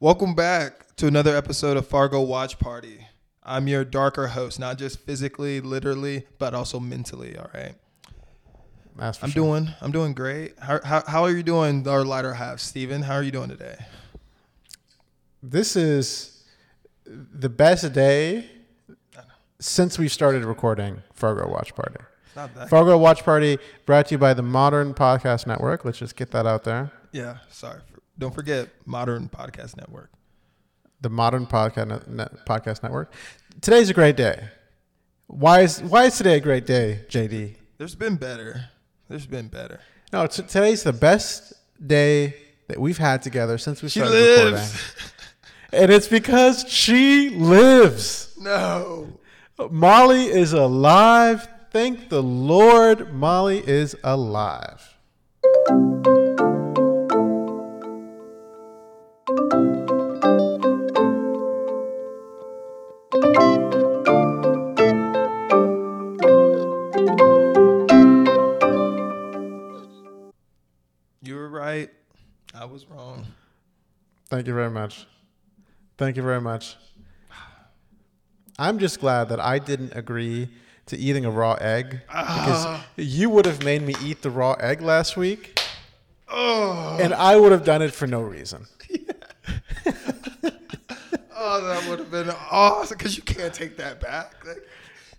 Welcome back to another episode of Fargo Watch Party. I'm your darker host, not just physically, literally, but also mentally. All right. That's for I'm sure. doing. I'm doing great. How, how, how are you doing, our lighter half, Steven? How are you doing today? This is the best day since we started recording Fargo Watch Party. Not that. Fargo Watch Party brought to you by the Modern Podcast Network. Let's just get that out there. yeah. Sorry. Don't forget Modern Podcast Network. The Modern Podcast Net- Podcast Network. Today's a great day. Why is why is today a great day, JD? There's been better. There's been better. No, t- today's the best day that we've had together since we She started lives. recording, and it's because she lives. No. Molly is alive. Thank the Lord, Molly is alive. Thank you very much. Thank you very much. I'm just glad that I didn't agree to eating a raw egg because you would have made me eat the raw egg last week, Oh. and I would have done it for no reason. Oh, that would have been awesome because you can't take that back. Like,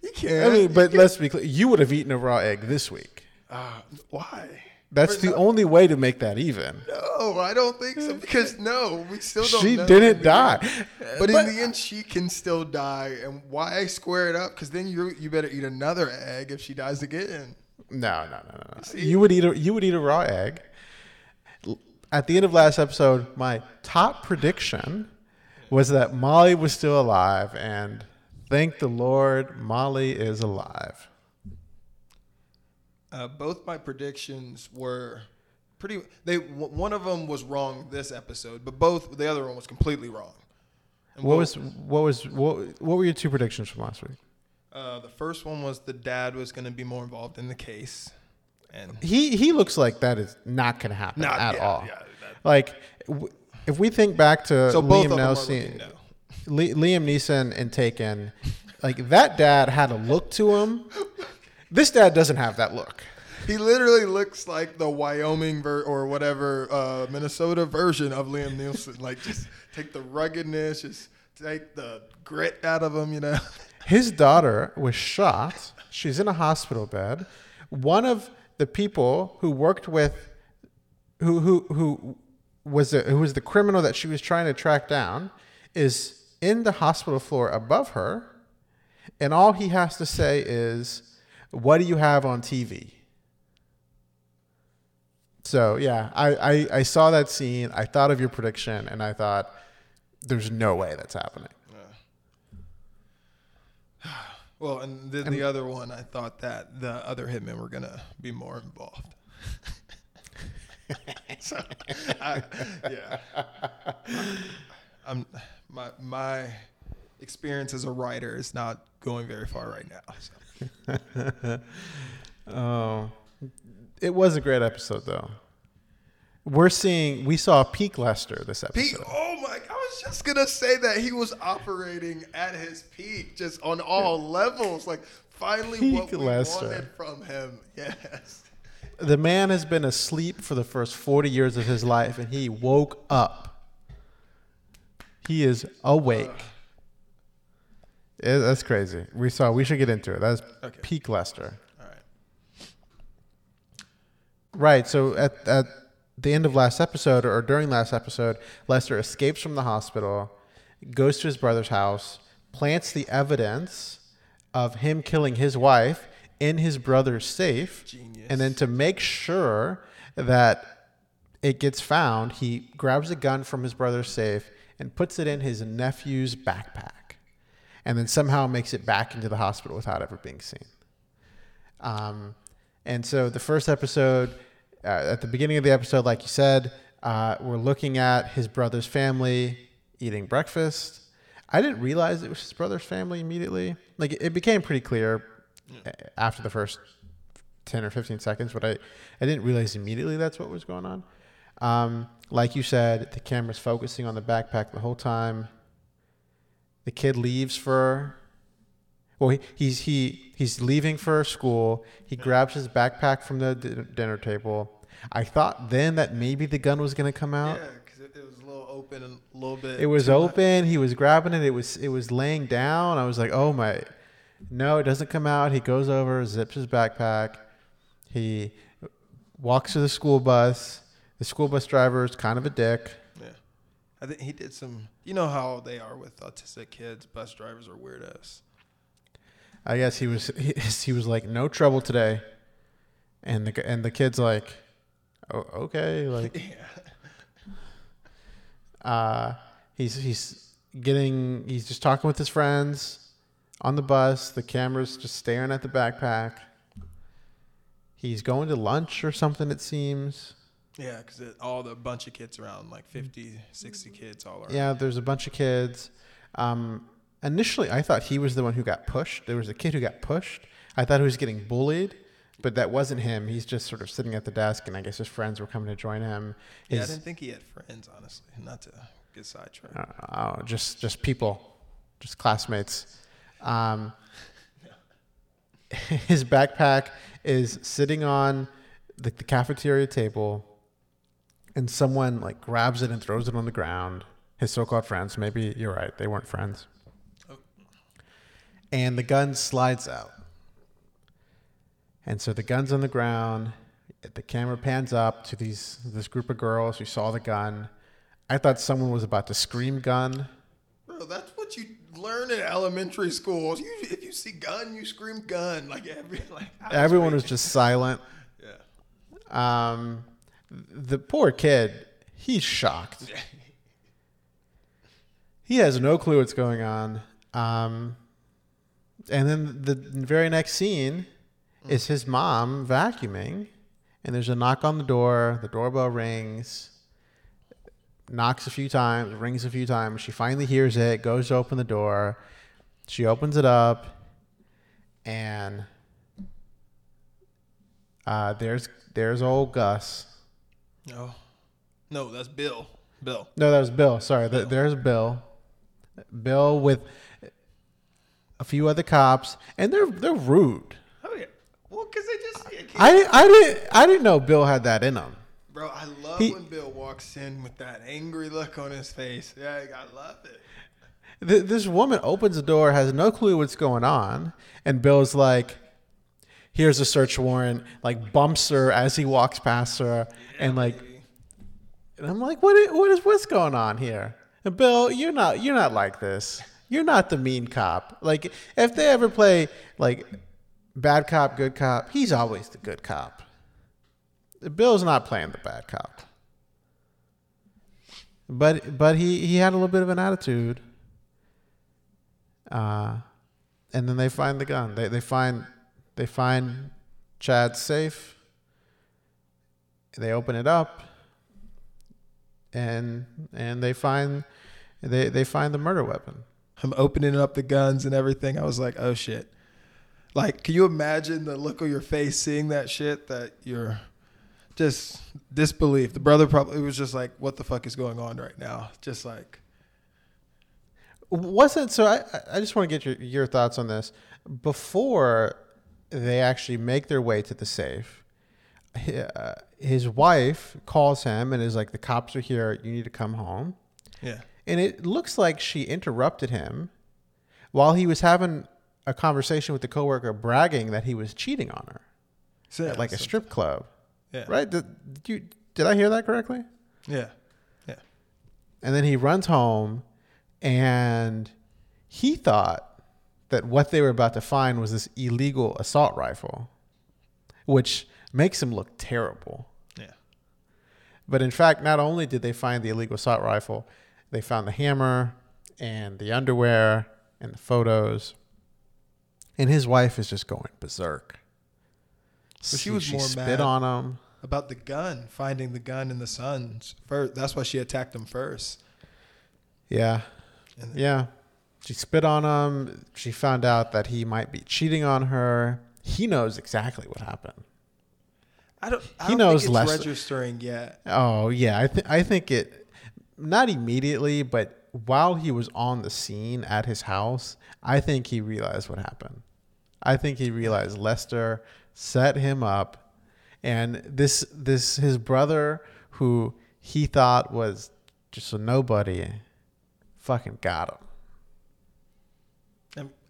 you can't. I mean, but let's be clear. You would have eaten a raw egg this week. Uh, why? That's the only way to make that even. No, I don't think so. Because no, we still don't. She didn't die. But, But- in the end, she can still die. And why square it up? Because then you you better eat another egg if she dies again. No, no, no, no, no. You would eat a you would eat a raw egg. At the end of last episode, my top prediction was that Molly was still alive, and thank the Lord, Molly is alive. Uh, both my predictions were pretty. They w- one of them was wrong this episode, but both the other one was completely wrong. And What both- was what was what, what were your two predictions from last week? Uh, the first one was the dad was going to be more involved in the case, and He he looks like that is not going to happen Not- at yeah, all. yeah, that- like w- if we think back to so both Liam of them are Neeson, looking no. Li- Liam Neeson in Taken, like that dad had a look to him. This dad doesn't have that look. He literally looks like the Wyoming ver- or whatever uh, Minnesota version of Liam Neeson. Like just take the ruggedness, just take the grit out of him. You know. His daughter was shot. She's in a hospital bed. One of the people who worked with, who who who was the, who was the criminal that she was trying to track down, is in the hospital floor above her, and all he has to say is, "What do you have on TV?" So yeah, I, I, I saw that scene. I thought of your prediction, and I thought, "There's no way that's happening." Well, and then the other one, I thought that the other hitmen were gonna be more involved. so, I, yeah, I'm my my experience as a writer is not going very far right now. So. Oh, it was a great episode, though. We're seeing, we saw peak Lester this episode. oh my! I was just gonna say that he was operating at his peak, just on all levels. Like finally, what we Lester. wanted from him. Yes. The man has been asleep for the first 40 years of his life, and he woke up. He is awake. It- that's crazy. We saw, we should get into it. That's Okay. peak Lester. All right. Right. So at at the end of last episode or during last episode, Lester escapes from the hospital, goes to his brother's house, plants the evidence of him killing his wife in his brother's safe, Genius. and then to make sure that it gets found, he grabs a gun from his brother's safe and puts it in his nephew's backpack, and then somehow makes it back into the hospital without ever being seen. Um, and so the first episode, uh, at the beginning of the episode, like you said, uh, we're looking at his brother's family eating breakfast. I didn't realize it was his brother's family immediately. Like it became pretty clear a- after the first ten or fifteen seconds, but I, I didn't realize immediately that's what was going on. Um, like you said, the camera's focusing on the backpack the whole time. The kid leaves for. Well, he, he's he he's leaving for school. He grabs his backpack from the di- dinner table. I thought then that maybe the gun was gonna come out. Yeah, because it, it was a little open and a little bit. It was open. He was grabbing it. It was it was laying down. I was like, oh my, no, it doesn't come out. He goes over, zips his backpack. He walks to the school bus. The school bus driver is kind of a dick. I think he did some. You know how they are with autistic kids. Bus drivers are weirdos. I guess he was he, he was like no trouble today, and the and the kid's like, oh, okay, like Yeah. uh, he's he's getting he's just talking with his friends on the bus. The camera's just staring at the backpack. He's going to lunch or something. It seems. Yeah, because all the bunch of kids around, like 50, 60 kids all around. Yeah, there's a bunch of kids. Um, initially, I thought he was the one who got pushed. There was a kid who got pushed. I thought he was getting bullied, but that wasn't him. He's just sort of sitting at the desk, and I guess his friends were coming to join him. Yeah, I didn't think he had friends, honestly. Not to get sidetracked. uh, just just people, just classmates. Um, his backpack is sitting on the, the cafeteria table, and someone like grabs it and throws it on the ground. His so-called friends. Maybe you're right; they weren't friends. And the gun slides out, and so the gun's on the ground. The camera pans up to these this group of girls who saw the gun. I thought someone was about to scream gun. Bro, that's what you learn in elementary schools. You, if you see gun, you scream gun. Like every like Everyone was just silent. yeah. Um, the poor kid, he's shocked. He has no clue what's going on. Um, and then the very next scene is his mom vacuuming, and there's a knock on the door. The doorbell rings, knocks a few times, rings a few times. She finally hears it, goes to open the door. She opens it up, and uh, there's there's old Gus. No, no, that's Bill. Bill. No, that was Bill. Sorry, th- there's Bill. Bill with a few other cops, and they're they're rude. Oh yeah. Well, because they just I I didn't I didn't know Bill had that in him. bro. I love He- when Bill walks in with that angry look on his face. Yeah, I love it. Th- this woman opens the door, has no clue what's going on, and Bill's like, "Here's a search warrant." Like bumps her as he walks past her, and like, and I'm like, what? What is what's going on here?" And Bill, you're not you're not like this. You're not the mean cop. Like if they ever play like bad cop, good cop, he's always the good cop. Bill's not playing the bad cop. But but he he had a little bit of an attitude. Uh, and then they find the gun. They they find they find Chaz's safe. They open it up, and and they find they they find the murder weapon. I'm opening up the guns and everything. I was like, oh shit. Like, can you imagine the look on your face seeing that shit? That you're just disbelief. The brother probably was just like, what the fuck is going on right now? Just like, Wasn't so? I I just want to get your your thoughts on this before they actually make their way to the safe. uh, His wife calls him and is like, "The cops are here. You need to come home." yeah. And it looks like she interrupted him while he was having a conversation with the coworker, bragging that he was cheating on her So, at like a strip club. Yeah. Right? Did, did you did I hear that correctly? Yeah. Yeah. And then he runs home, and he thought that what they were about to find was this illegal assault rifle, which makes him look terrible. Yeah. But in fact, not only did they find the illegal assault rifle, they found the hammer and the underwear and the photos. And his wife is just going berserk. But she was more spit mad. on him. About the gun, finding the gun in the sons first. That's why she attacked him first. Yeah. Yeah. She spit on him. She found out that he might be cheating on her. He knows exactly what happened. I don't. I He don't knows think it's Lester- registering yet. Oh yeah, I think I think it not immediately, but while he was on the scene at his house, I think he realized what happened. I think he realized Lester set him up, and this this his brother who he thought was just a nobody, fucking got him.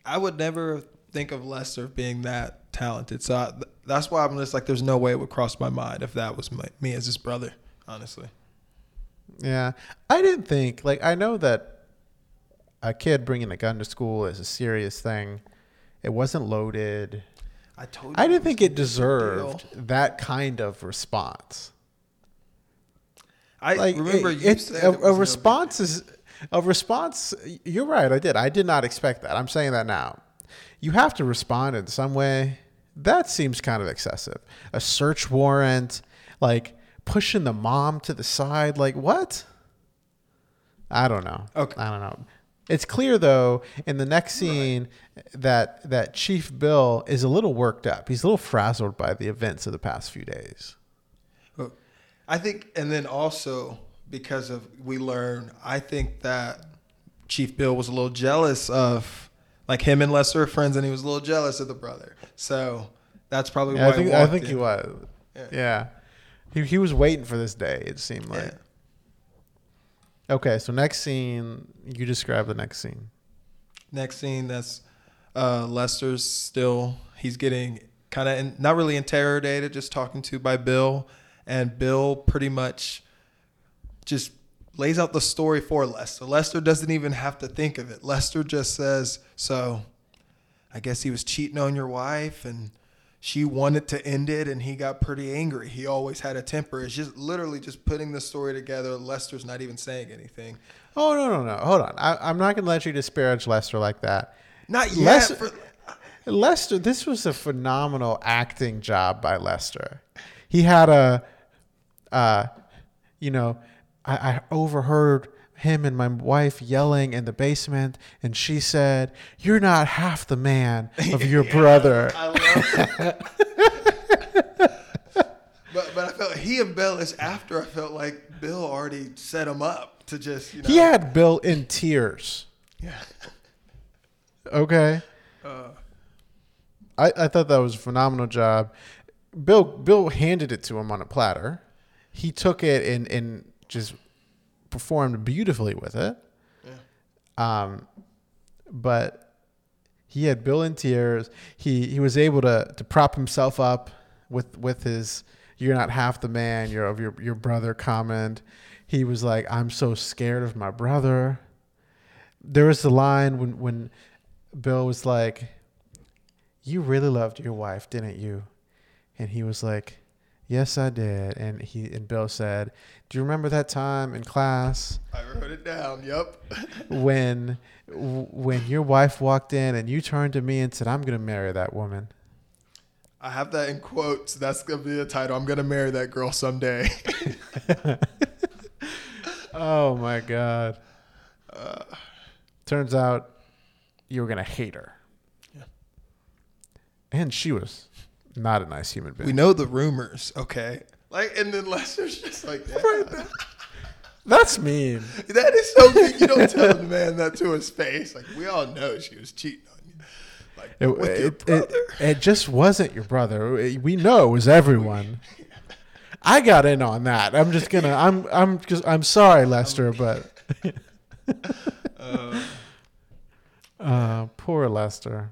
I would never think of Lester being that talented. So I, th- that's why I'm just like, there's no way it would cross my mind if that was my, me as his brother. Honestly, Yeah, I didn't think like I know that a kid bringing a gun to school is a serious thing. It wasn't loaded. I told. I didn't think it deserved that kind of response. I Like remember it- you it's said a, it a response is a response. You're right. I did. I did not expect that. I'm saying that now. You have to respond in some way. That seems kind of excessive. A search warrant, like pushing the mom to the side, like what? I don't know. Okay. I don't know. It's clear though in the next scene that that Chief Bill is a little worked up. He's a little frazzled by the events of the past few days. I think, and then also because of we learn, I think that Chief Bill was a little jealous of, like him and Lester are friends, and he was a little jealous of the brother. So that's probably Yeah, why I think he I think he was. Yeah. Yeah. He he was waiting for this day, it seemed like. Yeah. Okay, so next scene, you describe the next scene. Next scene, that's uh, Lester's still. He's getting kind of not really interrogated, just talking to by Bill, and Bill pretty much just lays out the story for Lester. Lester doesn't even have to think of it. Lester just says, "So, I guess he was cheating on your wife, and she wanted to end it, and he got pretty angry. He always had a temper." It's just literally just putting the story together. Lester's not even saying anything. Oh no no no! Hold on, I, I'm not gonna let you disparage Lester like that. Not yet. Lester, for- Lester, this was a phenomenal acting job by Lester. He had a, uh, you know, I, I overheard him and my wife yelling in the basement, and she said, "You're not half the man of your brother." I love that. but but I felt he embellished after I felt like Bill already set him up to just you know He had Bill in tears. yeah. Okay. Uh, I, I thought that was a phenomenal job. Bill Bill handed it to him on a platter. He took it and, and just performed beautifully with it. Um, but he had Bill in tears. He he was able to to prop himself up with with his "You're not half the man you're of your your brother" comment. He was like, "I'm so scared of my brother." There was the line when when Bill was like, "You really loved your wife, didn't you?" And he was like, "Yes, I did." And he and Bill said, "Do you remember that time in class I wrote it down. Yep. when when your wife walked in and you turned to me and said, "I'm going to marry that woman." I have that in quotes. That's gonna be the title. I'm gonna marry that girl someday. Oh my god. Uh. Turns out you were going to hate her. Yeah. And she was not a nice human being. we know the rumors, okay? Like, and then Lester's just like, yeah. That's mean. that is so good. You don't tell the man that to his face. Like, we all know she was cheating on you. Like, It, with your it, brother. it, it just wasn't your brother. We know it was everyone. I got in on that. I'm just gonna. I'm. I'm just. I'm sorry, Lester, but. Uh, Uh, poor Lester.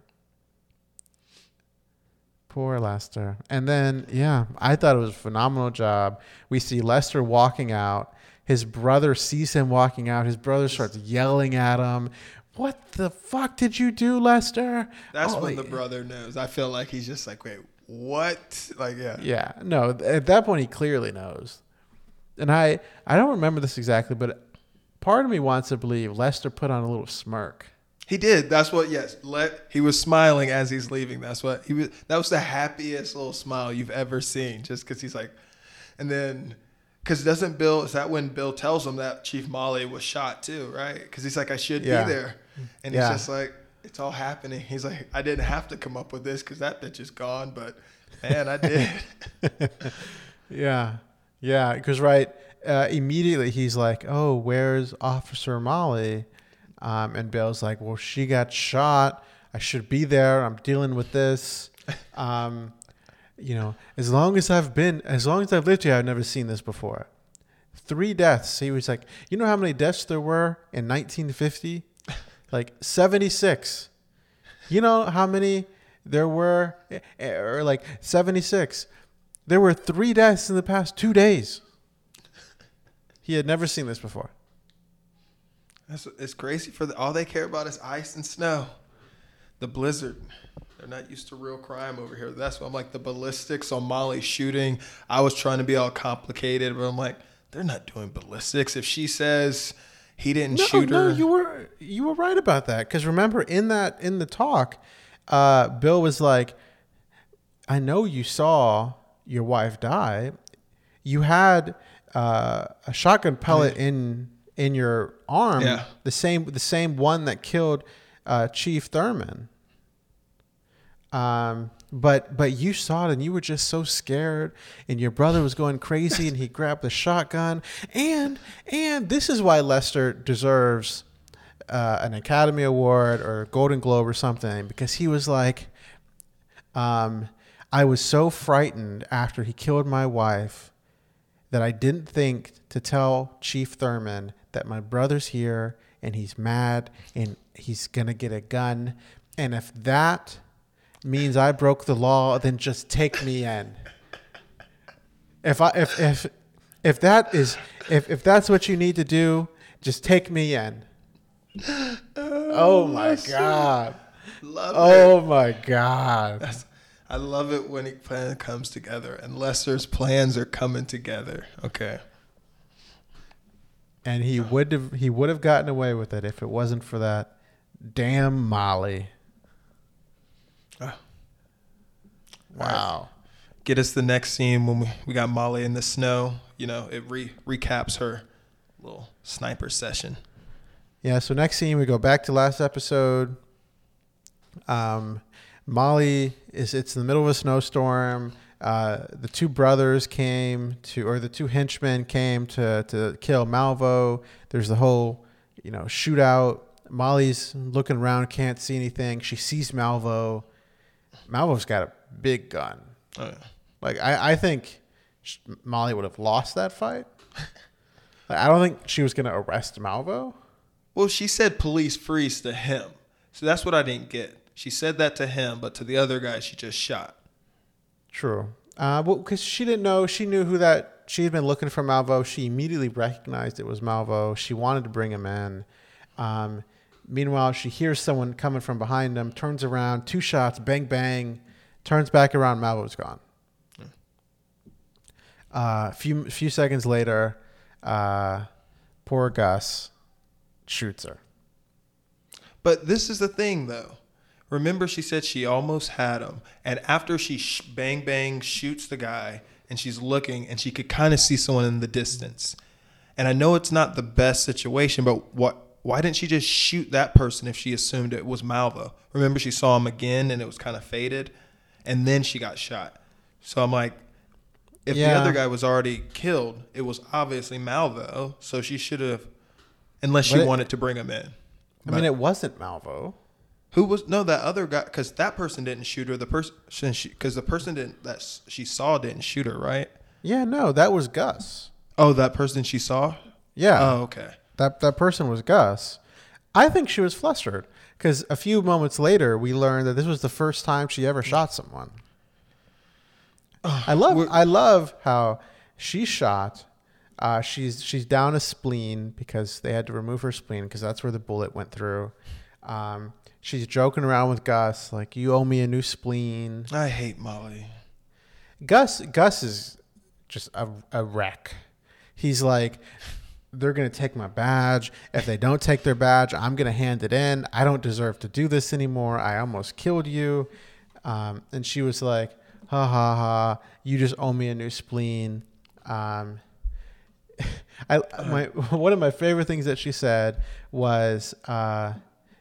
Poor Lester. And then, yeah, I thought it was a phenomenal job. We see Lester walking out. His brother sees him walking out. His brother starts yelling at him. What the fuck did you do, Lester? That's Oh, when the brother knows. I feel like he's just like, wait, what? Like, yeah. Yeah, no. At that point, he clearly knows. And I, I don't remember this exactly, but part of me wants to believe Lester put on a little smirk. He did. That's what. Yes, let he was smiling as he's leaving. That's what he was. That was the happiest little smile you've ever seen. Just because he's like, and then, because doesn't Bill? Is that when Bill tells him that Chief Molly was shot too? Right? Because he's like, I should Yeah. be there, and Yeah. he's just like, it's all happening. He's like, I didn't have to come up with this because that bitch is gone, but Man, I did. Yeah, yeah. Because right uh, immediately he's like, "Oh, where's Officer Molly?" Um, and Bill's like, "Well, she got shot. I should be there. I'm dealing with this." Um, you know, as long as I've been, as long as I've lived here, I've never seen this before. Three deaths. He was like, "You know how many deaths there were in 1950? Like 76. You know how many there were, eh, or like 76." There were three deaths in the past two days. He had never seen this before. That's, it's crazy for the, all they care about is ice and snow. The blizzard. They're not used to real crime over here. That's why I'm like the ballistics on Molly shooting. I was trying to be all complicated, but I'm like, they're not doing ballistics. If she says he didn't No, shoot no, her, you were you were right about that. Because remember, in that in the talk, uh, Bill was like, "I know you saw your wife die. You had uh, a shotgun pellet in in your arm, Yeah. the same the same one that killed uh, Chief Thurman." Um, but but you saw it and you were just so scared and your brother was going crazy and he grabbed the shotgun and and this is why Lester deserves uh, an Academy Award or Golden Globe or something because he was like, um, I was so frightened after he killed my wife that I didn't think to tell Chief Thurman that my brother's here and he's mad and he's gonna get a gun and if that means I broke the law, then just take me in. If I if if if that is if if that's what you need to do, just take me in. Oh, oh, oh my god. love it. Oh my god. I love it when a plan comes together and Lester's plans are coming together. Okay. And he would have he would have gotten away with it if it wasn't for that damn Molly. Wow. Get us the next scene when we, we got Molly in the snow. You know, it re- recaps her little sniper session. Yeah, so next scene we go back to last episode. Um, Molly is it's in the middle of a snowstorm. Uh, the two brothers came to, or the two henchmen came to to kill Malvo. There's the whole, you know, shootout. Molly's looking around, can't see anything. She sees Malvo. Malvo's got a big gun. Oh, yeah. Like I, I think Molly would have lost that fight. Like, I don't think she was gonna arrest Malvo. Well, she said police freeze to him. So that's what I didn't get. She said that to him, but to the other guy, she just shot. True. Uh, well, because she didn't know, she knew who that. She had been looking for Malvo. She immediately recognized it was Malvo. She wanted to bring him in. Um, meanwhile, she hears someone coming from behind them. Turns around, two shots, bang bang. Turns back around. Malvo's gone. A few few seconds later, uh, poor Gus shoots her. But this is the thing, though. Remember, she said she almost had him. And after she sh- bang bang shoots the guy, and she's looking, and she could kind of see someone in the distance. And I know it's not the best situation, but what? Why didn't she just shoot that person if she assumed it was Malvo? Remember, she saw him again, and it was kind of faded, and then she got shot. So I'm like, if the other guy was already killed, it was obviously Malvo. So she should have, unless she But it- wanted to bring him in. I mean, it wasn't Malvo. Who was no that other guy? Because that person didn't shoot her. The person because the person didn't that she saw didn't shoot her, right? Yeah, no, that was Gus. Oh, that person she saw. Yeah. Oh, okay. That that person was Gus. I think she was flustered because a few moments later we learned that this was the first time she ever shot someone. I love I love how she shot. Uh, she's she's down a spleen because they had to remove her spleen because that's where the bullet went through. Um, she's joking around with Gus like, "You owe me a new spleen." I hate Molly. Gus Gus is just a, a wreck. He's like, they're gonna take my badge. If they don't take their badge, I'm gonna hand it in. I don't deserve to do this anymore. I almost killed you. Um, and she was like, ha ha ha, you just owe me a new spleen. Um, I my one of my favorite things that she said was uh,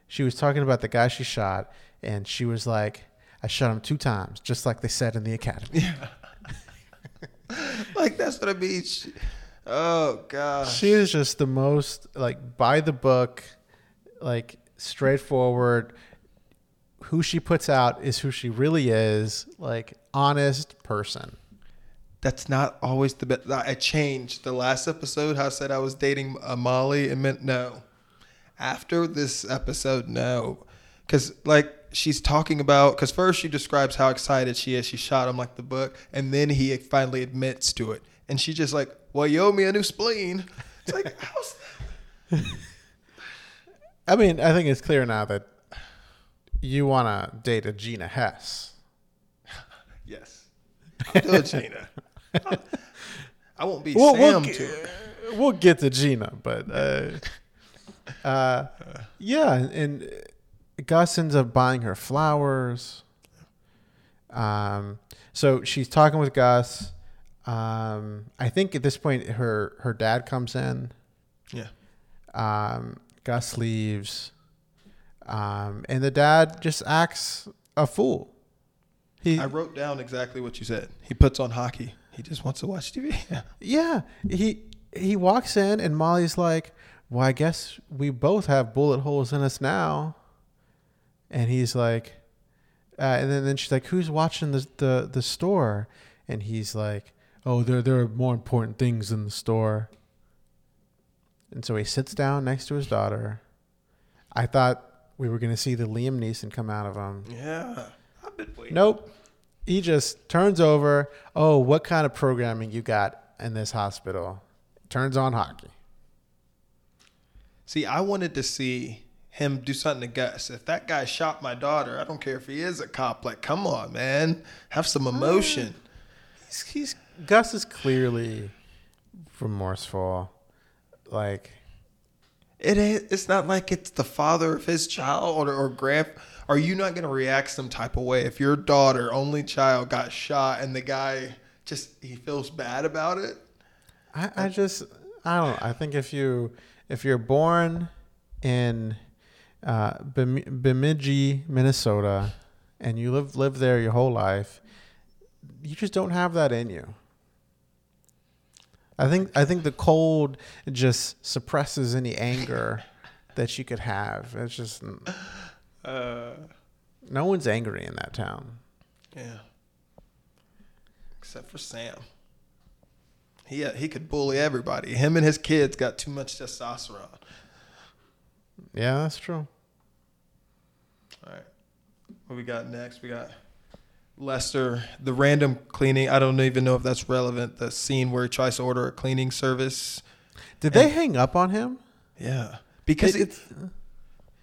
she was talking about the guy she shot, and she was like, I shot him two times, just like they said in the academy. Yeah. like that's what I mean. She, oh gosh. She is just the most like by the book, like straightforward. Who she puts out is who she really is, like honest person. That's not always the best. I changed the last episode. How I said I was dating a Molly and meant no. After this episode, no, because like she's talking about. Because first she describes how excited she is. She shot him like the book, and then he finally admits to it, and she just like, "Well, you owe me a new spleen." It's like, how's that? I mean, I think it's clear now that you want to date a Gina Hess. Yes, I'll do Gina. I won't be We'll, Sam we'll, we'll get to Gina, but uh, uh, yeah, and Gus ends up buying her flowers. Um, so she's talking with Gus. Um, I think at this point her her dad comes in. Yeah. Um, Gus leaves, um, and the dad just acts a fool. He I wrote down exactly what you said. He puts on hockey. He just wants to watch TV. Yeah, he he walks in and Molly's like, "Well, I guess we both have bullet holes in us now." And he's like, uh, and then, then she's like, "Who's watching the, the the store?" And he's like, "Oh, there there are more important things in the store." And so he sits down next to his daughter. I thought we were gonna see the Liam Neeson come out of him. yeah. I've been waiting. Nope. He just turns over. Oh, what kind of programming you got in this hospital? Turns on hockey. See, I wanted to see him do something to Gus. If that guy shot my daughter, I don't care if he is a cop. Like, come on, man. Have some emotion. He's, he's Gus is clearly remorseful. Like It is, it's not like it's the father of his child or, or grand. Are you not going to react some type of way if your daughter, only child, got shot and the guy just he feels bad about it? I, I just I don't. I think if you if you're born in uh, Bemidji, Minnesota, and you live live there your whole life, you just don't have that in you. I think I think the cold just suppresses any anger that you could have. It's just Uh, no one's angry in that town. yeah. Except for Sam. He uh, he could bully everybody. Him and his kids got too much testosterone. Yeah, that's true. All right. What we got next? We got Lester, the random cleaning. I don't even know if that's relevant. The scene where he tries to order a cleaning service. Did they hang up on him? Yeah. Because It- it,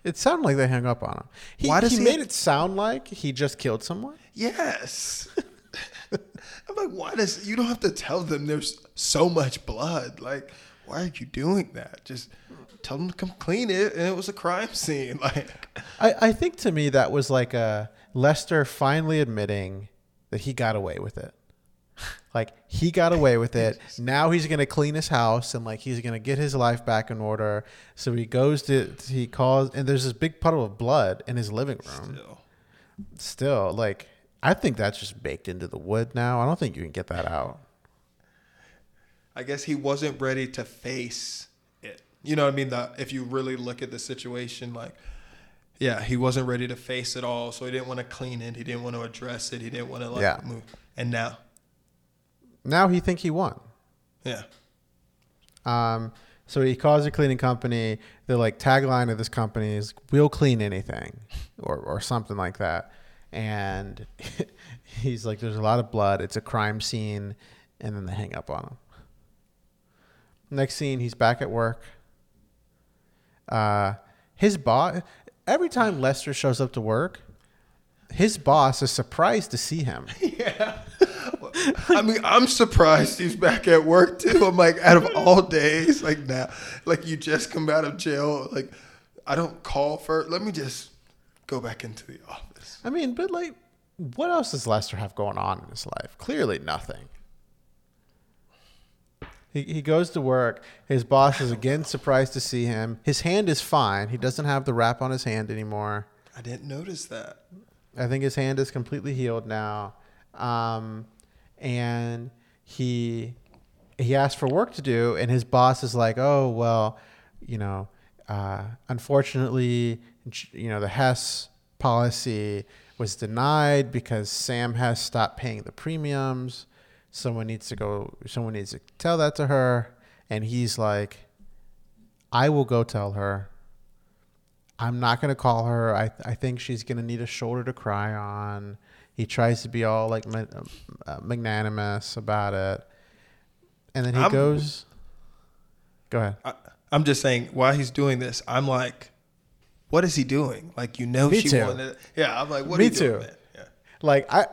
It sounded like they hung up on him. He, Why does he he- made it sound like he just killed someone? yes. I'm like, why does you don't have to tell them there's so much blood? Like, why are you doing that? Just tell them to come clean it, and it was a crime scene. Like, I, I think to me that was like a Lester finally admitting that he got away with it. Like he got away with it. Now he's gonna clean his house and like he's gonna get his life back in order. So he goes to he calls and there's this big puddle of blood in his living room. still. Still, like I think that's just baked into the wood now. I don't think you can get that out. I guess he wasn't ready to face it. You know what I mean? That if you really look at the situation, like, yeah, he wasn't ready to face it all, so he didn't want to clean it. He didn't want to address it. He didn't want to like Yeah. move. And now, Now he think he won. yeah, Um, so he calls a cleaning company. The like tagline of this company is "We'll clean anything," or or something like that. And he's like, "There's a lot of blood. It's a crime scene," and then they hang up on him. Next scene, he's back at work. Uh, his boss. Every time Lester shows up to work, his boss is surprised to see him. yeah. I mean, I'm surprised he's back at work too. I'm like, out of all days, like now, like you just come out of jail. Like, I don't call for. Let me just go back into the office. I mean, but like, what else does Lester have going on in his life? Clearly nothing. He, he goes to work. His boss is again surprised to see him. His hand is fine. He doesn't have the wrap on his hand anymore. I didn't notice that. I think his hand is completely healed now, um, and he he asked for work to do, and his boss is like, "Oh well, you know, uh, unfortunately, you know, the Hess policy was denied because Sam has stopped paying the premiums. Someone needs to go. Someone needs to tell that to her." And he's like, "I will go tell her." I'm not gonna call her. I I think she's gonna need a shoulder to cry on. He tries to be all like uh, magnanimous about it, and then he I'm- goes. Go ahead. I, I'm just saying, while he's doing this, I'm like, what is he doing? Like, you know, Me she too. wanted. Yeah, I'm like, what Me are you doing, too. man? Yeah. Like I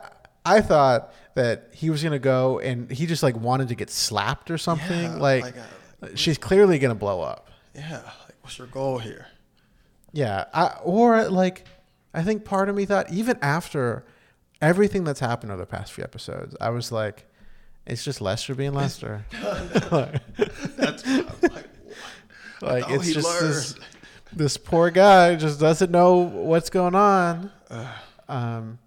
I thought that he was gonna go and he just like wanted to get slapped or something. Yeah, like like, uh, she's clearly gonna blow up. Yeah. Like, what's your goal here? Yeah, I, or like, I think part of me thought even after everything that's happened over the past few episodes, I was like, it's just Lester being Lester. That's like, like it's just learned. this poor guy just doesn't know what's going on. Um,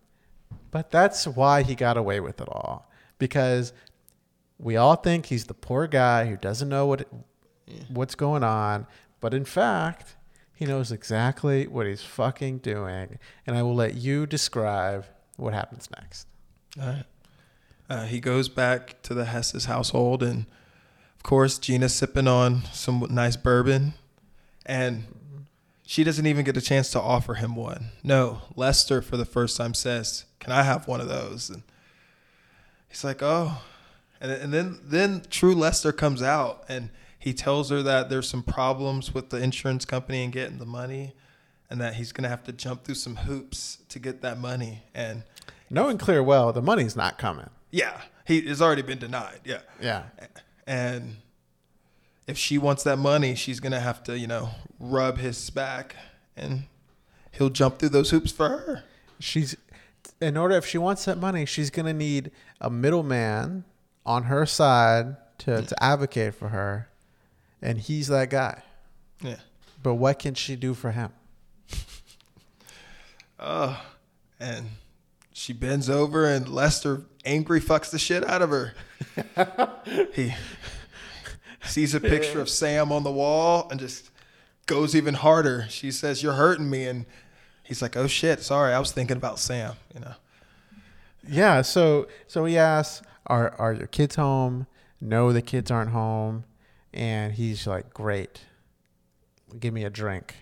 but that's why he got away with it all because we all think he's the poor guy who doesn't know what what's going on, but in fact, he knows exactly what he's fucking doing. And I will let you describe what happens next. All right. Uh, he goes back to the Hess's household, and of course, Gina's sipping on some nice bourbon, and she doesn't even get a chance to offer him one. No, Lester, for the first time, says, "Can I have one of those?" And he's like, "Oh," and and then then True Lester comes out, and he tells her that there's some problems with the insurance company and getting the money, and that he's gonna have to jump through some hoops to get that money, and Knowing clear well, the money's not coming. yeah, he has already been denied. Yeah. Yeah. And if she wants that money, she's to have to, you know, rub his back and he'll jump through those hoops for her. she's in order if she wants that money she's to need a middleman on her side to, to advocate for her and he's that guy Yeah. but what can she do for him Oh, and she bends over and Lester angry fucks the shit out of her. he sees a picture of Sam on the wall and just goes even harder. She says, "You're hurting me." And he's like, "Oh shit, sorry. I was thinking about Sam, you know." yeah so so he asks are are your kids home no the kids aren't home and he's like great give me a drink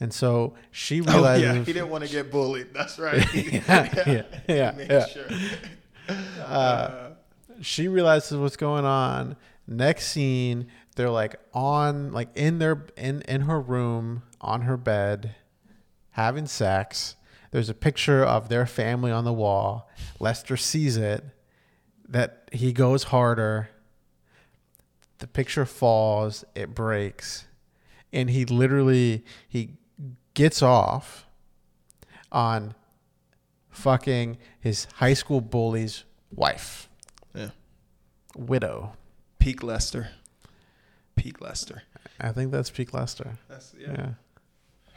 and so she Oh realizes yeah, he didn't want to get bullied. That's right. yeah, yeah, yeah, yeah. sure. Uh, she realizes what's going on. Next scene, they're like on, like in their in in her room on her bed, having sex. There's a picture of their family on the wall. Lester sees it. That he goes harder. The picture falls. It breaks, and he literally he gets off on fucking his high school bully's wife, Yeah. widow. Peak Lester. Peak Lester. I think that's peak Lester. That's Yeah. yeah.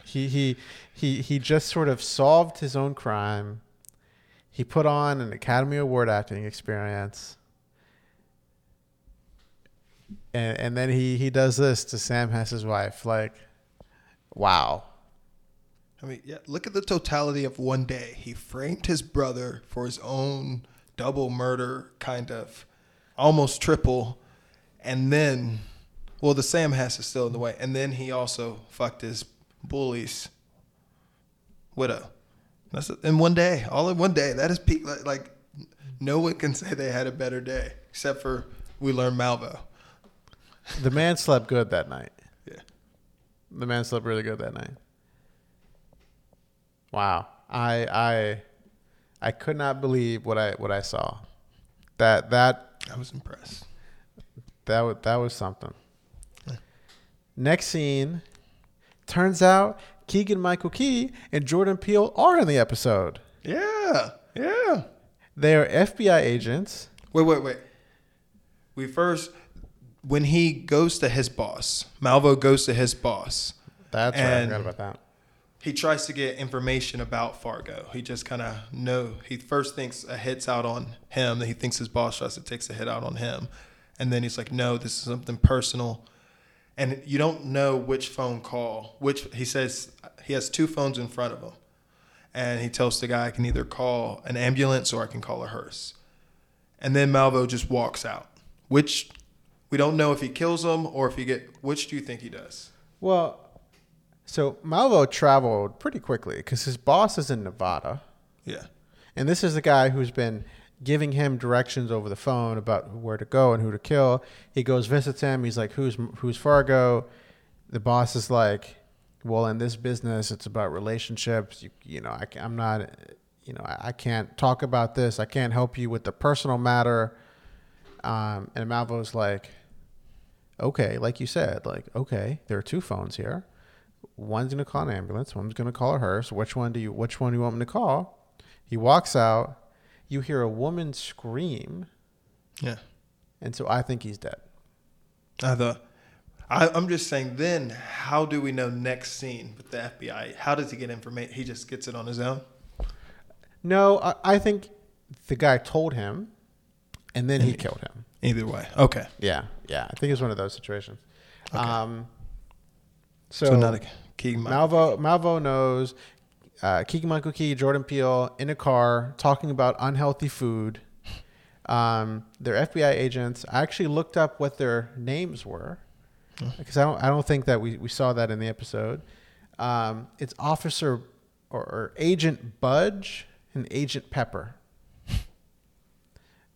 He he he he just sort of solved his own crime. He put on an Academy Award acting experience. And and then he he does this to Sam Hess's wife. Like, wow. I mean, yeah. Look at the totality of one day. He framed his brother for his own double murder, kind of, almost triple, and then, well, the Sam Hess is still in the way, and then he also fucked his bully's widow. That's in one day, all in one day. That is peak. like- Like, no one can say they had a better day except for we learned Malvo. The man slept good that night. Yeah. The man slept really good that night. Wow. I I I could not believe what I what I saw. That that I was impressed. That was, that was something. Next scene turns out Keegan Michael Key and Jordan Peele are in the episode. Yeah. Yeah. They are FBI agents. Wait, wait, wait. We first, when he goes to his boss, Malvo goes to his boss. That's right. I forgot about that. he tries to get information about Fargo. He just kind of know. He first thinks a hit's out on him. He thinks his boss tries to takes a hit out on him, and then he's like, "No, this is something personal." And you don't know which phone call. Which he says he has two phones in front of him, and he tells the guy, "I can either call an ambulance or I can call a hearse." And then Malvo just walks out. Which we don't know if he kills him or if he get. Which do you think he does? Well, so Malvo traveled pretty quickly because his boss is in Nevada, Yeah. and this is the guy who's been giving him directions over the phone about where to go and who to kill. He goes visits him. He's like, "Who's who's Fargo?" The boss is like, "Well, in this business, it's about relationships. You, you know, I, am not, you know, I, I can't talk about this. I can't help you with the personal matter." Um, and Malvo's like, "Okay, like you said, like okay, there are two phones here." one's gonna call an ambulance, one's gonna call a hearse. Which one do you which one do you want me to call? He walks out, you hear a woman scream, Yeah. and so I think he's dead. I thought. I, I'm just saying. Then, how do we know next scene with the FBI? How does he get information? He just gets it on his own. No, I, I think the guy told him, and then he killed him. Either way, okay. Yeah, yeah. I think it's one of those situations. Okay. Um, So, so, not a key. Malvo Malvo knows uh, Keegan Michael Key, Jordan Peele in a car talking about unhealthy food. Um, they're FBI agents. I actually looked up what their names were because I don't I don't think that we, we saw that in the episode. Um, it's Officer or, or Agent Budge and Agent Pepper.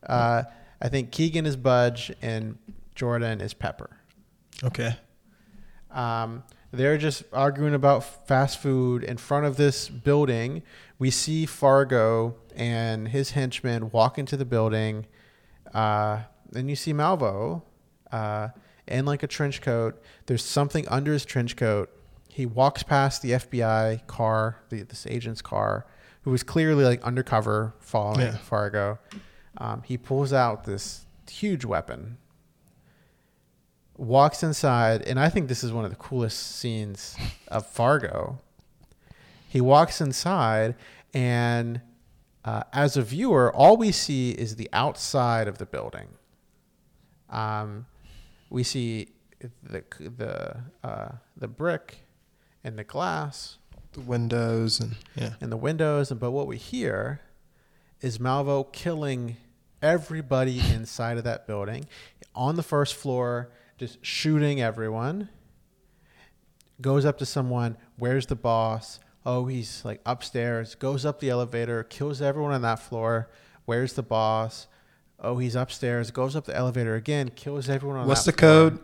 Uh, I think Keegan is Budge and Jordan is Pepper. Okay. Um, they're just arguing about fast food in front of this building. We see Fargo and his henchmen walk into the building. Uh, then you see Malvo uh, in like a trench coat. There's something under his trench coat. He walks past the FBI car, the, this agent's car, who was clearly like undercover following Yeah. Fargo. Um, he pulls out this huge weapon walks inside, and I think this is one of the coolest scenes of Fargo. He walks inside, and uh, as a viewer, all we see is the outside of the building. Um, we see the the uh, the brick and the glass The windows and yeah. and the windows, but what we hear is Malvo killing everybody inside of that building on the first floor, just shooting everyone. Goes up to someone, where's the boss? Oh, he's like upstairs, goes up the elevator, kills everyone on that floor. Where's the boss? Oh, he's upstairs, goes up the elevator again, kills everyone on What's the floor code?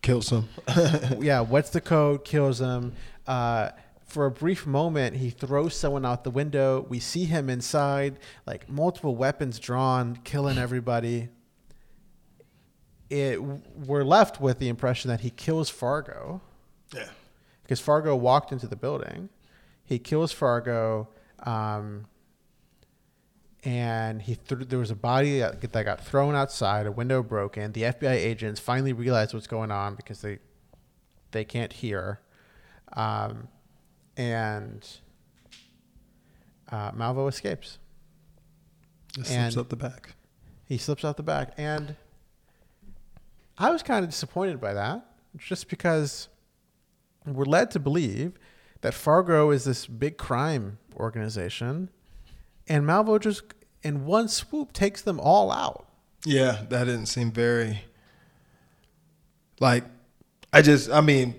Kills him. yeah, what's the code? Kills him. Uh, for a brief moment, he throws someone out the window. We see him inside, like multiple weapons drawn, killing everybody. It we're left with the impression that he kills Fargo yeah. because Fargo walked into the building. He kills Fargo, um, and he threw, there was a body that that got thrown outside. A window broken. The FBI agents finally realize what's going on because they they can't hear, um, and uh, Malvo escapes. And- slips up the back. He slips out the back, and I was kind of disappointed by that, just because we're led to believe that Fargo is this big crime organization, and Malvo just in one swoop takes them all out. Yeah, that didn't seem very. Like, I just, I mean,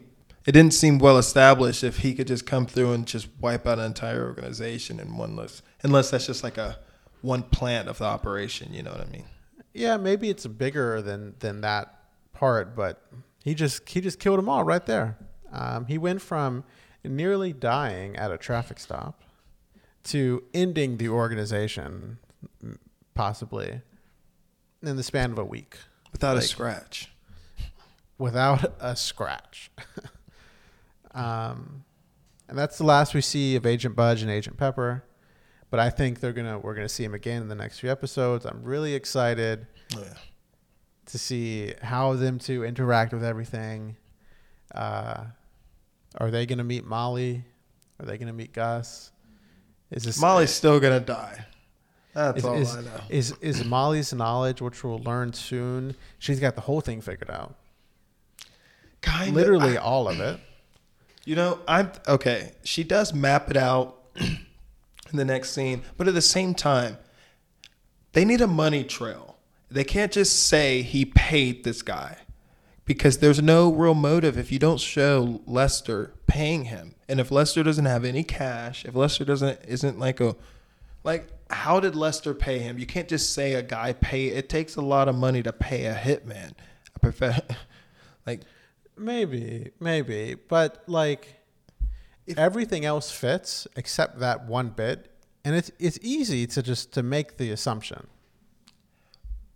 it didn't seem well established if he could just come through and just wipe out an entire organization in one list, unless that's just like a one plant of the operation. You know what I mean? Yeah, maybe it's bigger than than that part, but he just he just killed them all right there. Um, he went from nearly dying at a traffic stop to ending the organization, possibly in the span of a week Without a scratch. without a scratch. um, and that's the last we see of Agent Budge and Agent Pepper. But I think they're gonna we're gonna see him again in the next few episodes. I'm really excited Oh, yeah. To see how them two interact with everything. Uh, are they going to meet Molly? Are they going to meet Gus? Is this Molly's still gonna die. That's is, all is, I know. is is Molly's knowledge, which we'll learn soon? She's got the whole thing figured out. Kind Literally all of it. You know, I'm okay. She does map it out in the next scene, but at the same time, they need a money trail. They can't just say he paid this guy because there's no real motive if you don't show Lester paying him. And if Lester doesn't have any cash, if Lester doesn't isn't like a like how did Lester pay him? You can't just say a guy pay. It takes a lot of money to pay a hitman. A prof- like Maybe, maybe, but like If- everything else fits except that one bit, and it's it's easy to just to make the assumption.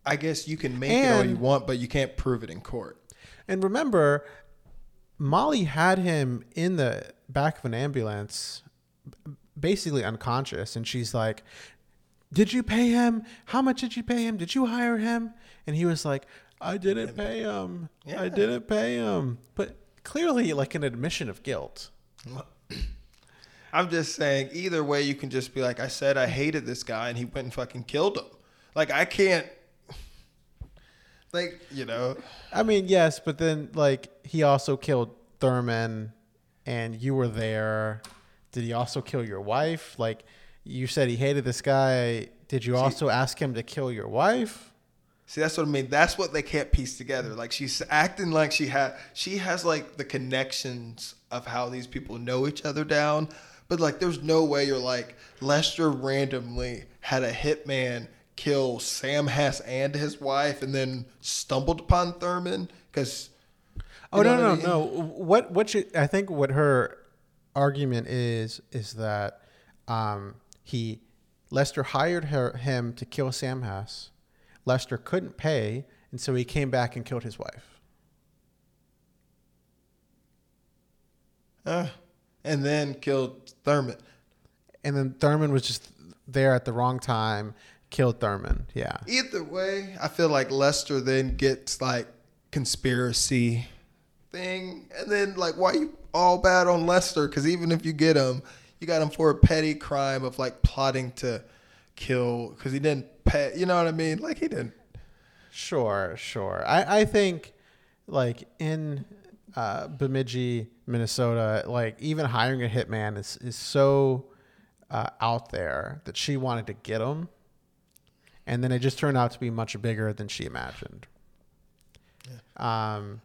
I guess you can make it all you want, but you can't prove it in court. And remember, Molly had him in the back of an ambulance, basically unconscious, and she's like, "Did you pay him? How much did you pay him? Did you hire him?" And he was like, "I didn't pay him. Yeah. I didn't pay him." But clearly, like an admission of guilt. I'm just saying, either way, you can just be like, I said I hated this guy, and he went and fucking killed him. Like, I can't, like, you know, I mean, yes, but then like he also killed Thurman, and you were there. Did he also kill your wife? Like you said, he hated this guy. Did you also ask him to kill your wife? see, that's what I mean. That's what they can't piece together. Like, she's acting like she had, she has like the connections of how these people know each other down. But like, there's no way you're like Lester randomly had a hitman kill Sam Hess and his wife, and then stumbled upon Thurman because. Oh no, no, no. What what you, I think what her argument is is that um, he Lester hired her him to kill Sam Hess. Lester couldn't pay, and so he came back and killed his wife. Uh, and then killed Thurman. And then Thurman was just there at the wrong time, killed Thurman. Yeah. Either way, I feel like Lester then gets like conspiracy thing, and then like why you all bad on Lester? Because even if you get him, you got him for a petty crime of like plotting to kill because he didn't pay. You know what I mean? Like he didn't. Sure, sure. I, I think like in uh, Bemidji, Minnesota, like even hiring a hitman is, is so uh, out there that she wanted to get him. And then it just turned out to be much bigger than she imagined. Um,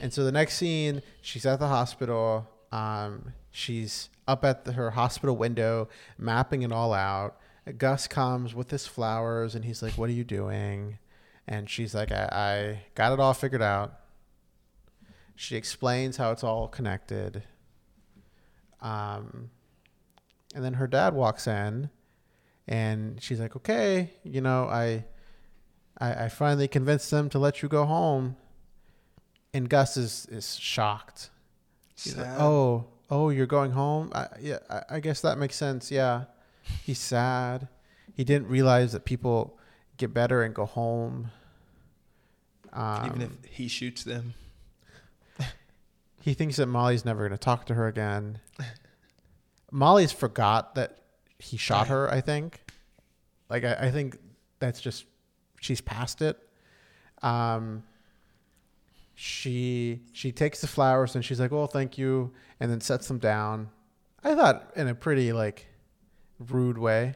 and so the next scene, she's at the hospital. Um, she's up at the, her hospital window, mapping it all out. Gus comes with his flowers, and he's like, "What are you doing?" And she's like, I, "I got it all figured out." She explains how it's all connected. Um, and then her dad walks in, and she's like, "Okay, you know, I, I, I finally convinced them to let you go home." And Gus is is shocked. He's like, oh, oh, you're going home? I, yeah, I, I guess that makes sense. Yeah, he's sad. He didn't realize that people get better and go home. Um, even if he shoots them. he thinks that Molly's never going to talk to her again. Molly's forgot that he shot her. I think, like I, I think that's just she's past it. Um, she she takes the flowers and she's like, "Well, thank you," and then sets them down. I thought in a pretty like rude way.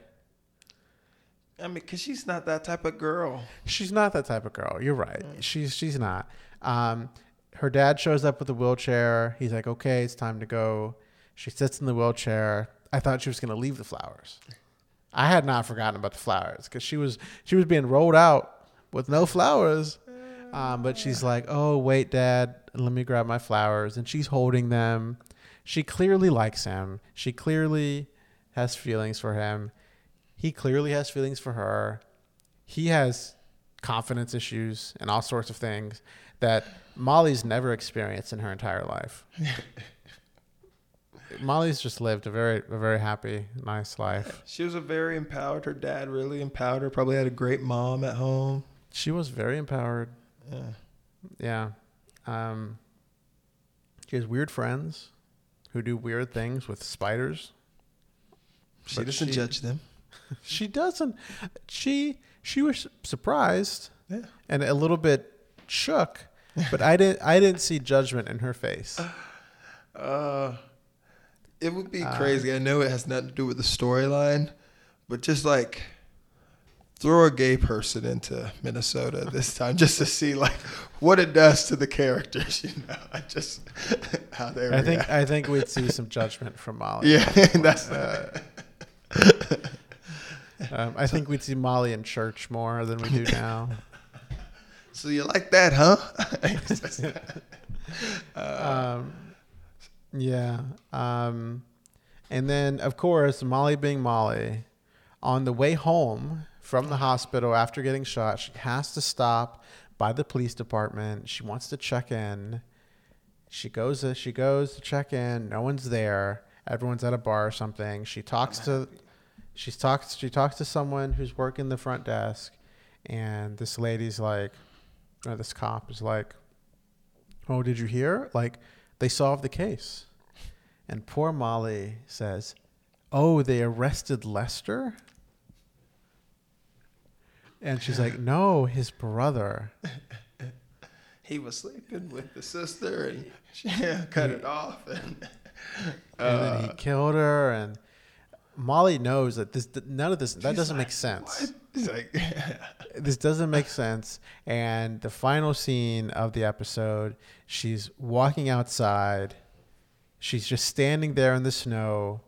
I mean, because she's not that type of girl. She's not that type of girl. You're right. She's she's not. Um, her dad shows up with a wheelchair. He's like, "Okay, it's time to go." She sits in the wheelchair. I thought she was going to leave the flowers. I had not forgotten about the flowers because she was she was being rolled out with no flowers. Um, but she's like, "Oh wait, Dad, let me grab my flowers," and she's holding them. She clearly likes him. She clearly has feelings for him. He clearly has feelings for her. He has confidence issues and all sorts of things that Molly's never experienced in her entire life. Molly's just lived a very, a very happy, nice life. She was a very empowered. Her dad really empowered her. Probably had a great mom at home. She was very empowered. Yeah. Yeah. Um, she has weird friends. who do weird things with spiders. She But doesn't she- judge them. She doesn't. She she was surprised Yeah. and a little bit shook, but I didn't I didn't see judgment in her face. Uh, it would be Uh, crazy. I know it has nothing to do with the storyline, but just like throw a gay person into Minnesota this time, just to see like what it does to the characters. You know, I just how they. I think. I think we'd see some judgment from Molly. Yeah, that's. Uh, Um, I think we'd see Molly in church more than we do now. so you like that, huh? um, yeah. Um, and then, of course, Molly being Molly, on the way home from the hospital after getting shot, she has to stop by the police department. She wants to check in. She goes. uh, She goes to check in. No one's there. Everyone's at a bar or something. She talks to. She talks. She talks to someone who's working the front desk, and this lady's like, or this cop is like, Oh, did you hear? Like, they solved the case. And poor Molly says, Oh, they arrested Lester? And she's like, No, his brother. he was sleeping with the sister, and she cut it off, and. And then he uh, killed her. And Molly knows that this, none of this, that doesn't make sense. What? He's like, this doesn't make sense. And the final scene of the episode, she's walking outside. She's just standing there in the snow,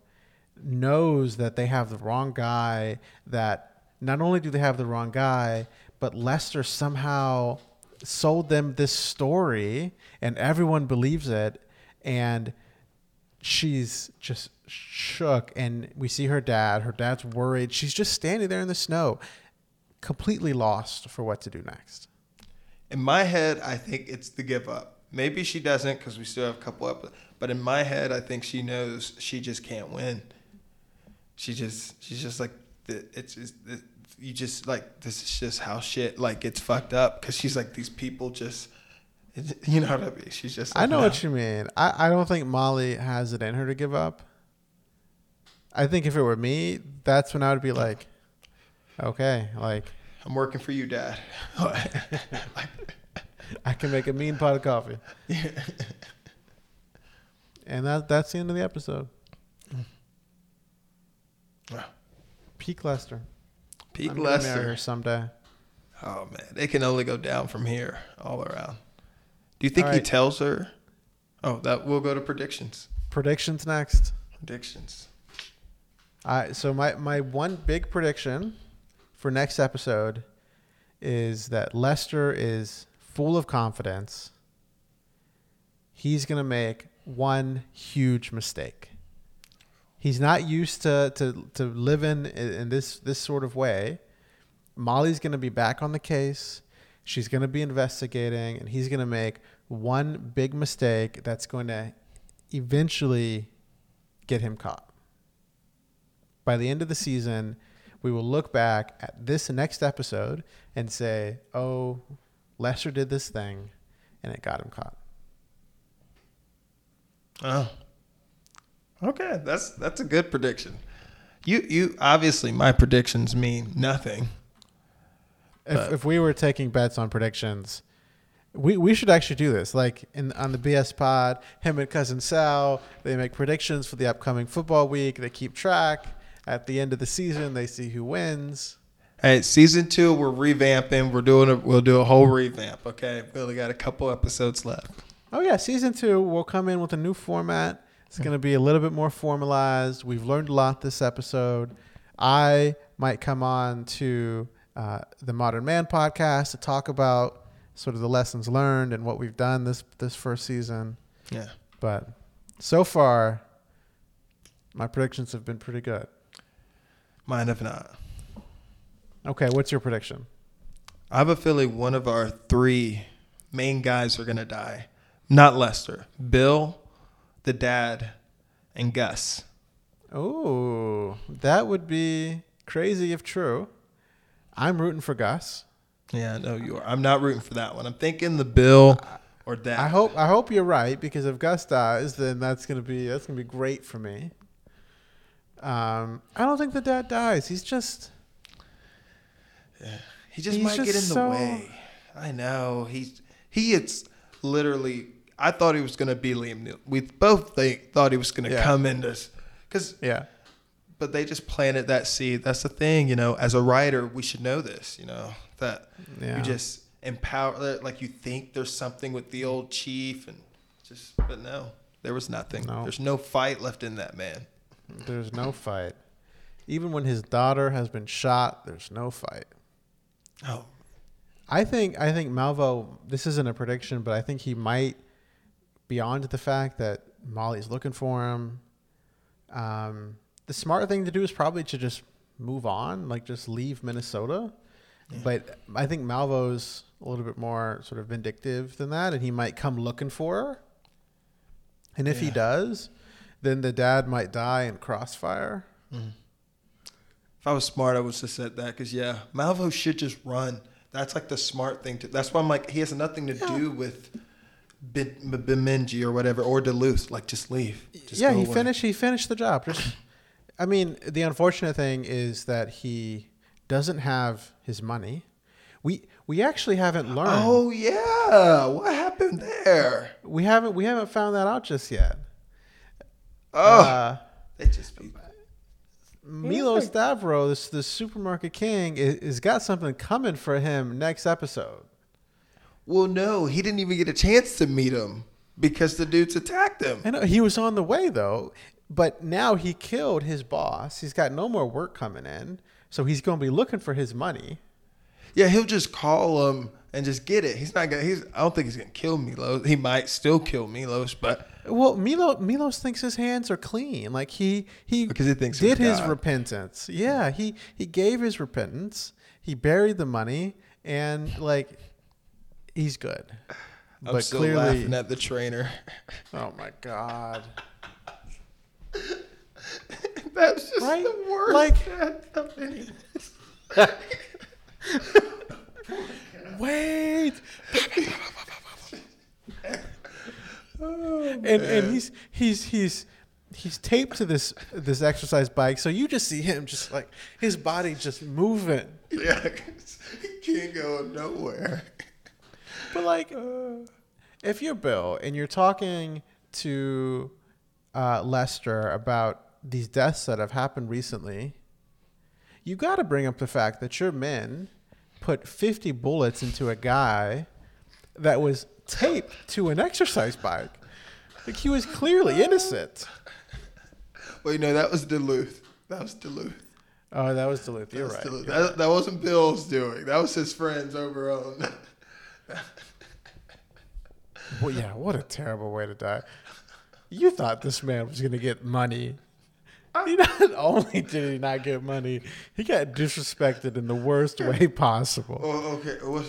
knows that they have the wrong guy, that not only do they have the wrong guy, but Lester somehow sold them this story and everyone believes it. And she's just shook and we see her dad her dad's worried she's just standing there in the snow completely lost for what to do next In my head, I think it's the give up. Maybe she doesn't because we still have a couple up. But in my head, I think she knows she just can't win. She just, she's just like, it's you just like, this is just how shit like gets fucked up because she's like, these people just, you know what I mean? She's just. i know "No." what you mean I, I don't think molly has it in her to give up i think if it were me that's when i would be like okay like I'm working for you, Dad. I can make a mean pot of coffee and that that's the end of the episode Wow. peak lester Pete I'm gonna marry Lester. her someday Oh man, it can only go down from here all around. Do you think All he tells her? Oh, that we'll go to predictions. predictions next Predictions. I so my my one big prediction for next episode is that Lester is full of confidence. He's gonna make one huge mistake. He's not used to to to living in, in this this sort of way. Molly's gonna be back on the case. She's gonna be investigating, and he's gonna make one big mistake that's going to eventually get him caught by the end of the season, we will look back at this next episode and say, "Oh, Lester did this thing, and it got him caught." Oh. Okay, that's that's a good prediction. You you obviously my predictions mean nothing. If, if we were taking bets on predictions, we, we should actually do this. Like in on the BS Pod, him and cousin Sal, they make predictions for the upcoming football week. They keep track. At the end of the season, they see who wins. Hey, season two, we're revamping. We're doing a we'll do a whole revamp. Okay, we only got a couple episodes left. Oh yeah, season two we'll come in with a new format. It's going to be a little bit more formalized. We've learned a lot this episode. I might come on to uh, the Modern Man podcast to talk about sort of the lessons learned and what we've done this this first season. Yeah, But so far, my predictions have been pretty good. mine have not. Okay, what's your prediction? I have a feeling one of our three main guys are gonna die. Not Lester, Bill, the dad, and Gus. Oh, that would be crazy if true. I'm rooting for Gus. Yeah, no, you are. I'm not rooting for that one. I'm thinking the Bill, or dad. I hope I hope you're right because if Gus dies, then that's gonna be that's gonna be great for me. Um, I don't think the dad dies. He's just He just might get in just the way. I know. He's he it's literally I thought he was gonna be Liam Neeson. We both think, thought he was gonna Yeah. come into because yeah. But they just planted that seed. That's the thing, you know. As a writer, we should know this, you know, that Yeah. you just empower like you think there's something with the old chief and just but no. There was nothing. No. There's no fight left in that man. There's no fight. Even when his daughter has been shot, there's no fight. Oh, I think I think Malvo. This isn't a prediction, but I think he might be on to the fact that Molly's looking for him. Um, the smart thing to do is probably to just move on, like just leave Minnesota. But I think Malvo's a little bit more sort of vindictive than that, and he might come looking for her. And if he does, then the dad might die in crossfire. Mm-hmm. If I was smart, I would have said that because yeah, Malvo should just run. That's like the smart thing to. That's why I'm like he has nothing to do with Bemidji or whatever or Duluth. Like just leave. Just yeah, he away. finished. He finished the job. Just, I mean, the unfortunate thing is that he doesn't have his money. We we actually haven't learned. Oh yeah, what happened there? We haven't we haven't found that out just yet. Oh, Uh, they just be. Milo Stavro, this the supermarket king, is, is got something coming for him next episode. Well, no, he didn't even get a chance to meet him because the dudes attacked him. I know he was on the way though, but now he killed his boss. He's got no more work coming in, so he's going to be looking for his money. Yeah, he'll just call him and just get it. He's not gonna. He's. I don't think he's gonna kill Milos. He might still kill Milos, but Well, Milo Milos thinks his hands are clean. Like he he Because he thinks did his God. repentance. Yeah, he he gave his repentance. He buried the money, and like he's good. I'm but still clearly, laughing at the trainer. oh my god! That's just Right? the worst. Like- Wait, oh, and and he's he's he's he's taped to this this exercise bike, so you just see him just like his body just moving. yeah, he can't go nowhere. But like, if you're Bill and you're talking to uh, Lester about these deaths that have happened recently, you got to bring up the fact that your men put 50 bullets into a guy that was taped to an exercise bike. Like he was clearly innocent. Well, you know that was Duluth. That was Duluth. Oh, that was Duluth. That, You're was right. Duluth. That, that wasn't Bill's doing. That was his friends over on. Well, yeah, what a terrible way to die. You thought this man was going to get money. Uh, he not only did he not get money, he got disrespected in the worst way possible. Oh, okay. We'll,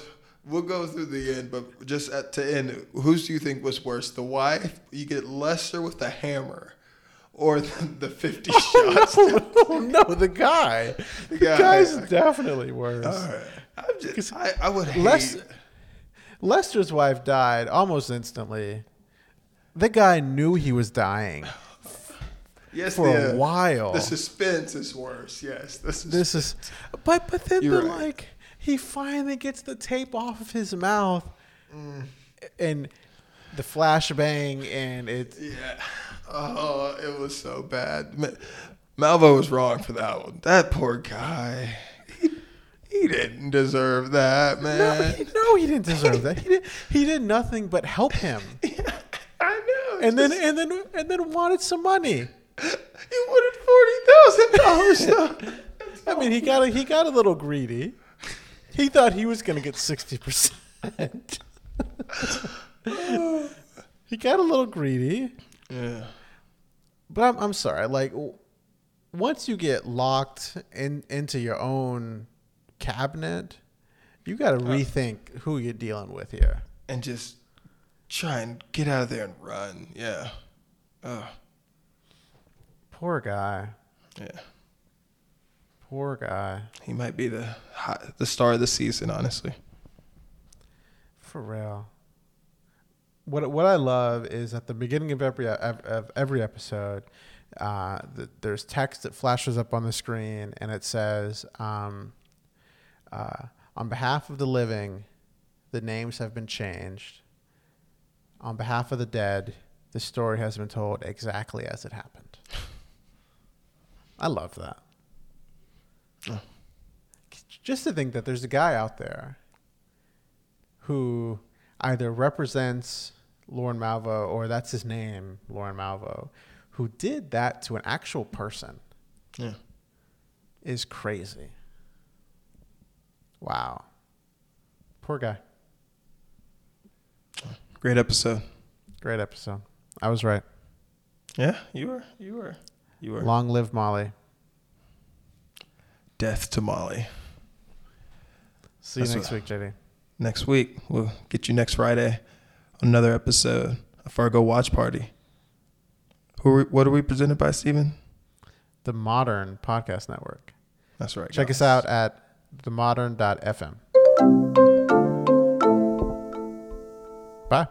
we'll go through the end, but just at to end, whose do you think was worse? The wife? You get Lester with the hammer, or the, the fifty oh, shots? Oh, no, the guy. The guy. guy's definitely worse. All right. I'm just, I, I would hate. Les- Lester's wife died almost instantly. The guy knew he was dying yes, for the, a while. The suspense is worse. Yes, this is. This is, but but then the, right. like he finally gets the tape off of his mouth, Mm. and the flashbang, and it. Yeah. Oh, it was so bad. Malvo was wrong for that one. That poor guy. He, he didn't deserve that, man. No, he, no, he didn't deserve that. He did. He did nothing but help him, I know. and then and then and then wanted some money. he wanted forty thousand dollars. I mean, he got a, he got a little greedy. He thought he was going to get sixty percent. he got a little greedy. Yeah. But I'm, I'm sorry. Like, once you get locked in into your own cabinet, you got to uh. rethink who you're dealing with here. And just try and get out of there and run. Yeah. Oh, Poor guy. yeah. Poor guy. He might be the hot, the star of the season, honestly. For real. what what I love is at the beginning of every of every episode, uh, the, there's text that flashes up on the screen and it says, um, uh, "On behalf of the living, the names have been changed. On behalf of the dead, the story has been told exactly as it happened." I love that. Oh. Just to think that there's a guy out there who either represents Lorne Malvo or that's his name, Lorne Malvo, who did that to an actual person Yeah. is crazy. Wow. Poor guy. Great episode. Great episode. I was right. Yeah, you were. You were. You were. Long live Molly. Death to Molly. See you That's next week, JD. Next week, we'll get you next Friday. Another episode of Fargo Watch Party. Who? Are we, what are we presented by, Steven? The Modern Podcast Network. That's right. Check guys. us out at themodern.fm. pas.